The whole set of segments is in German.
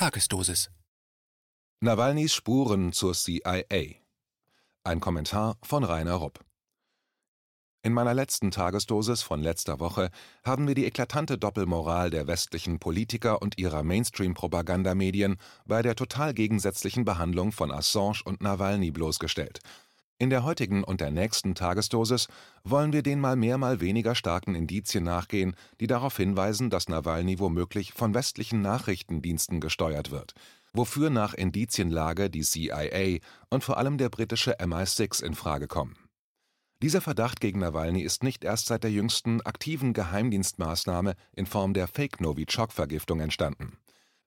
Tagesdosis. Nawalnys Spuren zur CIA. Ein Kommentar von Rainer Rupp. In meiner letzten Tagesdosis von letzter Woche haben wir die eklatante Doppelmoral der westlichen Politiker und ihrer Mainstream-Propagandamedien bei der total gegensätzlichen Behandlung von Assange und Nawalny bloßgestellt. In der heutigen und der nächsten Tagesdosis wollen wir den mal mehr mal weniger starken Indizien nachgehen, die darauf hinweisen, dass Nawalny womöglich von westlichen Nachrichtendiensten gesteuert wird, wofür nach Indizienlage die CIA und vor allem der britische MI6 in Frage kommen. Dieser Verdacht gegen Nawalny ist nicht erst seit der jüngsten aktiven Geheimdienstmaßnahme in Form der Fake-Novichok-Vergiftung entstanden.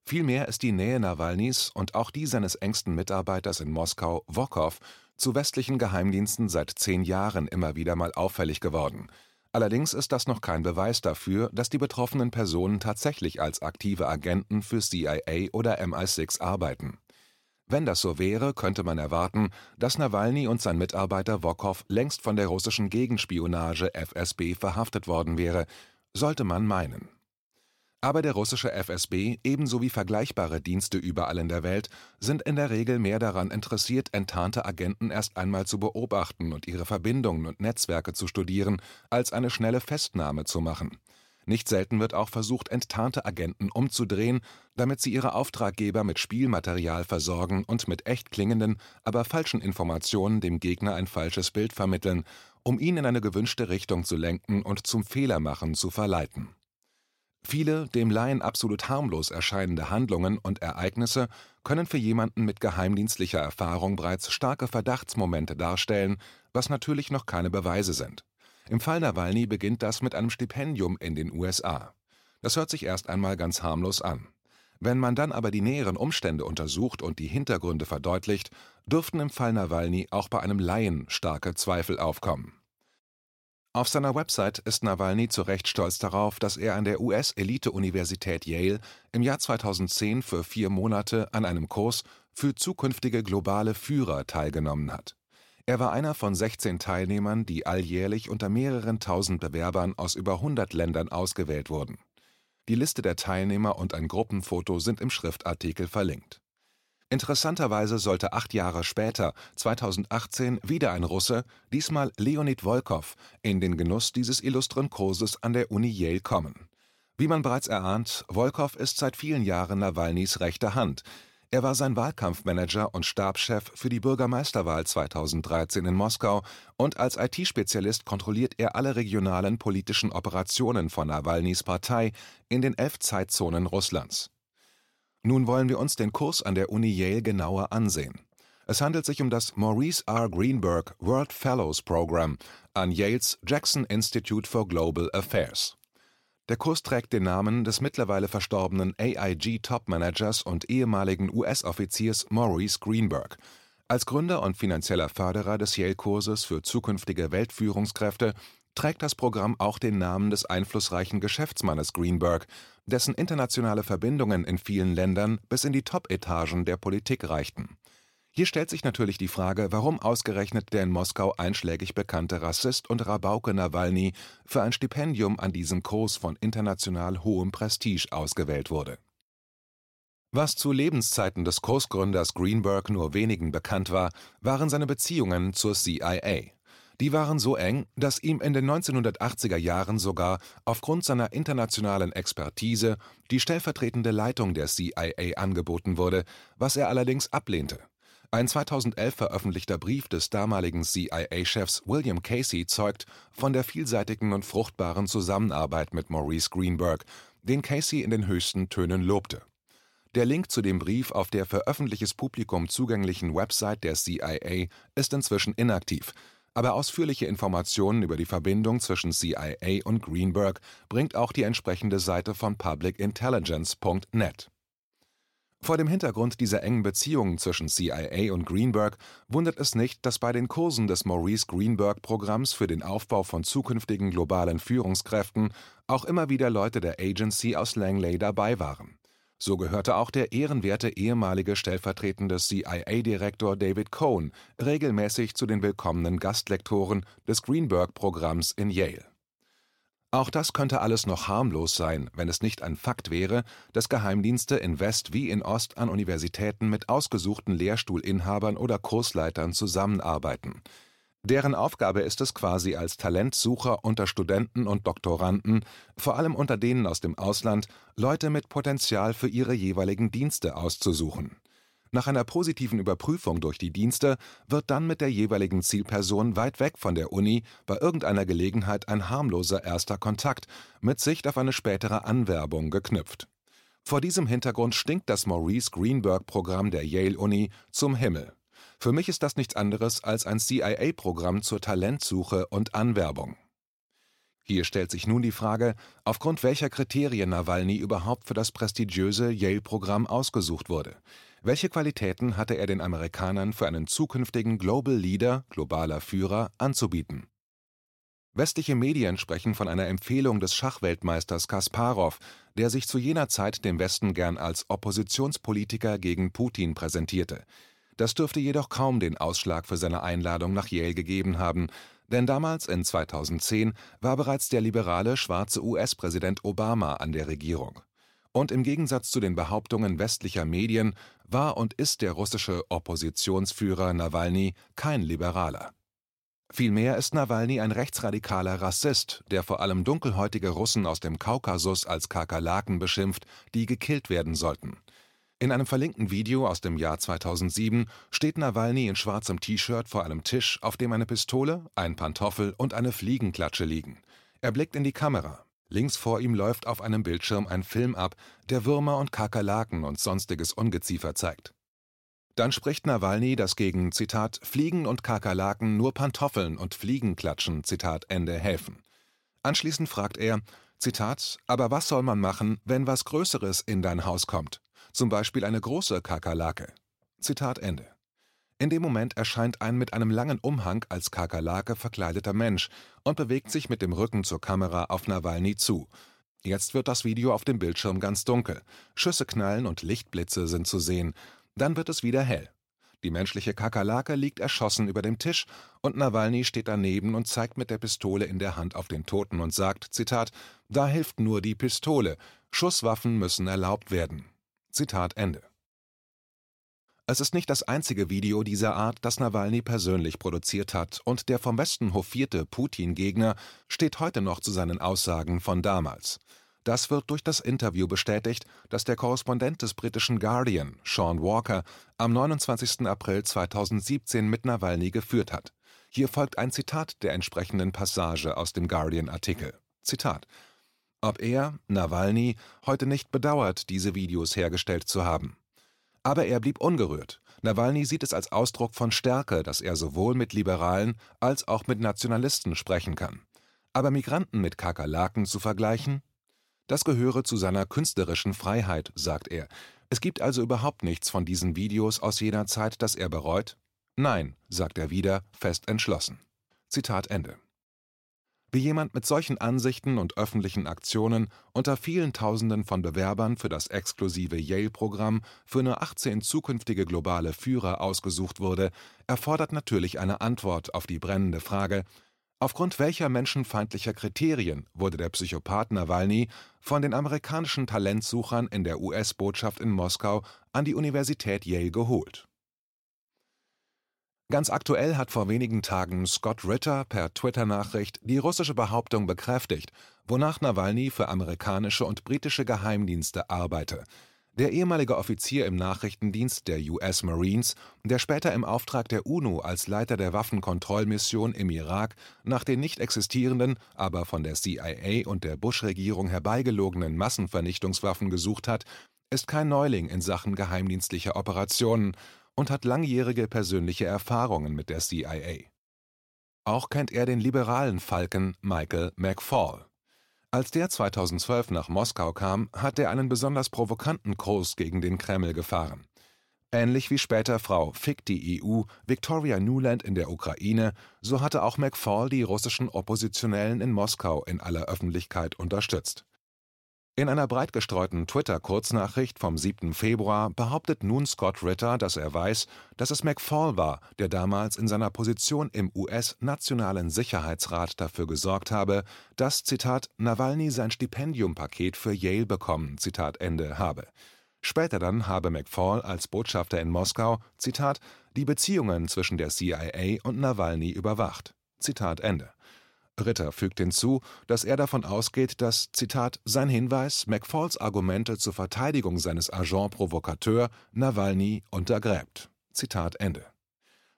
Vielmehr ist die Nähe Nawalnys und auch die seines engsten Mitarbeiters in Moskau, Wokow, zu westlichen Geheimdiensten seit zehn Jahren immer wieder mal auffällig geworden. Allerdings ist das noch kein Beweis dafür, dass die betroffenen Personen tatsächlich als aktive Agenten für CIA oder MI6 arbeiten wenn das so wäre, könnte man erwarten, dass Nawalny und sein Mitarbeiter Wokow längst von der russischen Gegenspionage FSB verhaftet worden wäre, sollte man meinen. Aber der russische FSB ebenso wie vergleichbare Dienste überall in der Welt sind in der Regel mehr daran interessiert, enttarnte Agenten erst einmal zu beobachten und ihre Verbindungen und Netzwerke zu studieren, als eine schnelle Festnahme zu machen. Nicht selten wird auch versucht, enttarnte Agenten umzudrehen, damit sie ihre Auftraggeber mit Spielmaterial versorgen und mit echt klingenden, aber falschen Informationen dem Gegner ein falsches Bild vermitteln, um ihn in eine gewünschte Richtung zu lenken und zum Fehlermachen zu verleiten. Viele dem Laien absolut harmlos erscheinende Handlungen und Ereignisse können für jemanden mit geheimdienstlicher Erfahrung bereits starke Verdachtsmomente darstellen, was natürlich noch keine Beweise sind. Im Fall Nawalny beginnt das mit einem Stipendium in den USA. Das hört sich erst einmal ganz harmlos an. Wenn man dann aber die näheren Umstände untersucht und die Hintergründe verdeutlicht, dürften im Fall Nawalny auch bei einem Laien starke Zweifel aufkommen. Auf seiner Website ist Nawalny zu Recht stolz darauf, dass er an der US-Elite-Universität Yale im Jahr 2010 für vier Monate an einem Kurs für zukünftige globale Führer teilgenommen hat. Er war einer von 16 Teilnehmern, die alljährlich unter mehreren tausend Bewerbern aus über 100 Ländern ausgewählt wurden. Die Liste der Teilnehmer und ein Gruppenfoto sind im Schriftartikel verlinkt. Interessanterweise sollte acht Jahre später, 2018, wieder ein Russe, diesmal Leonid Volkov, in den Genuss dieses illustren Kurses an der Uni Yale kommen. Wie man bereits erahnt, Volkov ist seit vielen Jahren Nawalnys rechte Hand, er war sein Wahlkampfmanager und Stabschef für die Bürgermeisterwahl 2013 in Moskau und als IT-Spezialist kontrolliert er alle regionalen politischen Operationen von Nawalnys Partei in den elf Zeitzonen Russlands. Nun wollen wir uns den Kurs an der Uni Yale genauer ansehen. Es handelt sich um das Maurice R. Greenberg World Fellows Program an Yales Jackson Institute for Global Affairs. Der Kurs trägt den Namen des mittlerweile verstorbenen AIG-Topmanagers und ehemaligen US-Offiziers Maurice Greenberg. Als Gründer und finanzieller Förderer des Yale-Kurses für zukünftige Weltführungskräfte trägt das Programm auch den Namen des einflussreichen Geschäftsmannes Greenberg, dessen internationale Verbindungen in vielen Ländern bis in die Top-Etagen der Politik reichten hier stellt sich natürlich die Frage, warum ausgerechnet der in Moskau einschlägig bekannte Rassist und Rabauke Nawalny für ein Stipendium an diesem Kurs von international hohem Prestige ausgewählt wurde. Was zu Lebenszeiten des Kursgründers Greenberg nur wenigen bekannt war, waren seine Beziehungen zur CIA. Die waren so eng, dass ihm in den 1980er Jahren sogar aufgrund seiner internationalen Expertise die stellvertretende Leitung der CIA angeboten wurde, was er allerdings ablehnte. Ein 2011 veröffentlichter Brief des damaligen CIA-Chefs William Casey zeugt von der vielseitigen und fruchtbaren Zusammenarbeit mit Maurice Greenberg, den Casey in den höchsten Tönen lobte. Der Link zu dem Brief auf der für öffentliches Publikum zugänglichen Website der CIA ist inzwischen inaktiv, aber ausführliche Informationen über die Verbindung zwischen CIA und Greenberg bringt auch die entsprechende Seite von publicintelligence.net vor dem Hintergrund dieser engen Beziehungen zwischen CIA und Greenberg wundert es nicht, dass bei den Kursen des Maurice Greenberg-Programms für den Aufbau von zukünftigen globalen Führungskräften auch immer wieder Leute der Agency aus Langley dabei waren. So gehörte auch der ehrenwerte ehemalige stellvertretende CIA-Direktor David Cohn regelmäßig zu den willkommenen Gastlektoren des Greenberg-Programms in Yale Auch das könnte alles noch harmlos sein, wenn es nicht ein Fakt wäre, dass Geheimdienste in West wie in Ost an Universitäten mit ausgesuchten Lehrstuhlinhabern oder Kursleitern zusammenarbeiten. Deren Aufgabe ist es quasi als Talentsucher unter Studenten und Doktoranden, vor allem unter denen aus dem Ausland, Leute mit Potenzial für ihre jeweiligen Dienste auszusuchen nach einer positiven Überprüfung durch die Dienste wird dann mit der jeweiligen Zielperson weit weg von der Uni bei irgendeiner Gelegenheit ein harmloser erster Kontakt mit Sicht auf eine spätere Anwerbung geknüpft. Vor diesem Hintergrund stinkt das Maurice Greenberg-Programm der Yale-Uni zum Himmel. Für mich ist das nichts anderes als ein CIA-Programm zur Talentsuche und Anwerbung. Hier stellt sich nun die Frage, aufgrund welcher Kriterien Nawalny überhaupt für das prestigiöse Yale-Programm ausgesucht wurde. Welche Qualitäten hatte er den Amerikanern für einen zukünftigen Global Leader (globaler Führer) anzubieten? Westliche Medien sprechen von einer Empfehlung des Schachweltmeisters Kasparow, der sich zu jener Zeit dem Westen gern als Oppositionspolitiker gegen Putin präsentierte. Das dürfte jedoch kaum den Ausschlag für seine Einladung nach Yale gegeben haben, denn damals in 2010 war bereits der liberale schwarze US-Präsident Obama an der Regierung. Und im Gegensatz zu den Behauptungen westlicher Medien war und ist der russische Oppositionsführer Nawalny kein Liberaler. Vielmehr ist Nawalny ein rechtsradikaler Rassist, der vor allem dunkelhäutige Russen aus dem Kaukasus als Kakerlaken beschimpft, die gekillt werden sollten. In einem verlinkten Video aus dem Jahr 2007 steht Nawalny in schwarzem T-Shirt vor einem Tisch, auf dem eine Pistole, ein Pantoffel und eine Fliegenklatsche liegen. Er blickt in die Kamera. Links vor ihm läuft auf einem Bildschirm ein Film ab, der Würmer und Kakerlaken und sonstiges Ungeziefer zeigt. Dann spricht Nawalny, dass gegen Zitat Fliegen und Kakerlaken nur Pantoffeln und Fliegenklatschen Zitat Ende helfen. Anschließend fragt er Zitat Aber was soll man machen, wenn was Größeres in dein Haus kommt? Zum Beispiel eine große Kakerlake. Zitat Ende. In dem Moment erscheint ein mit einem langen Umhang als Kakerlake verkleideter Mensch und bewegt sich mit dem Rücken zur Kamera auf Nawalny zu. Jetzt wird das Video auf dem Bildschirm ganz dunkel. Schüsse knallen und Lichtblitze sind zu sehen. Dann wird es wieder hell. Die menschliche Kakerlake liegt erschossen über dem Tisch und Nawalny steht daneben und zeigt mit der Pistole in der Hand auf den Toten und sagt, Zitat, da hilft nur die Pistole. Schusswaffen müssen erlaubt werden. Zitat Ende. Es ist nicht das einzige Video dieser Art, das Nawalny persönlich produziert hat, und der vom Westen hofierte Putin-Gegner steht heute noch zu seinen Aussagen von damals. Das wird durch das Interview bestätigt, das der Korrespondent des britischen Guardian, Sean Walker, am 29. April 2017 mit Nawalny geführt hat. Hier folgt ein Zitat der entsprechenden Passage aus dem Guardian-Artikel. Zitat: Ob er, Nawalny, heute nicht bedauert, diese Videos hergestellt zu haben. Aber er blieb ungerührt. Nawalny sieht es als Ausdruck von Stärke, dass er sowohl mit Liberalen als auch mit Nationalisten sprechen kann. Aber Migranten mit Kakerlaken zu vergleichen? Das gehöre zu seiner künstlerischen Freiheit, sagt er. Es gibt also überhaupt nichts von diesen Videos aus jener Zeit, das er bereut? Nein, sagt er wieder, fest entschlossen. Zitat Ende. Wie jemand mit solchen Ansichten und öffentlichen Aktionen unter vielen Tausenden von Bewerbern für das exklusive Yale-Programm für nur 18 zukünftige globale Führer ausgesucht wurde, erfordert natürlich eine Antwort auf die brennende Frage: Aufgrund welcher menschenfeindlicher Kriterien wurde der Psychopath Nawalny von den amerikanischen Talentsuchern in der US-Botschaft in Moskau an die Universität Yale geholt Ganz aktuell hat vor wenigen Tagen Scott Ritter per Twitter-Nachricht die russische Behauptung bekräftigt, wonach Nawalny für amerikanische und britische Geheimdienste arbeite. Der ehemalige Offizier im Nachrichtendienst der US Marines, der später im Auftrag der UNO als Leiter der Waffenkontrollmission im Irak nach den nicht existierenden, aber von der CIA und der Bush-Regierung herbeigelogenen Massenvernichtungswaffen gesucht hat, ist kein Neuling in Sachen geheimdienstlicher Operationen und hat langjährige persönliche Erfahrungen mit der CIA. Auch kennt er den liberalen Falken Michael McFaul. Als der 2012 nach Moskau kam, hat er einen besonders provokanten Kurs gegen den Kreml gefahren. Ähnlich wie später Frau Fick die EU, Victoria Nuland in der Ukraine, so hatte auch McFaul die russischen Oppositionellen in Moskau in aller Öffentlichkeit unterstützt In einer breit gestreuten Twitter-Kurznachricht vom 7. Februar behauptet nun Scott Ritter, dass er weiß, dass es McFaul war, der damals in seiner Position im US-Nationalen Sicherheitsrat dafür gesorgt habe, dass Zitat Nawalny sein Stipendiumpaket für Yale bekommen Zitat Ende habe. Später dann habe McFaul als Botschafter in Moskau Zitat die Beziehungen zwischen der CIA und Nawalny überwacht. Ritter fügt hinzu, dass er davon ausgeht, dass Zitat sein Hinweis McFauls Argumente zur Verteidigung seines Agent provocateur Nawalny untergräbt. Zitat Ende.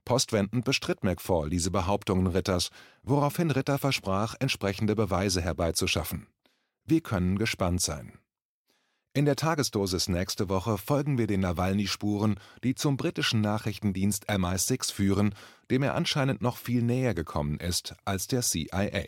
Postwendend bestritt McFaul diese Behauptungen Ritters, woraufhin Ritter versprach, entsprechende Beweise herbeizuschaffen. Wir können gespannt sein. In der Tagesdosis nächste Woche folgen wir den Nawalny-Spuren, die zum britischen Nachrichtendienst MI6 führen, dem er anscheinend noch viel näher gekommen ist als der CIA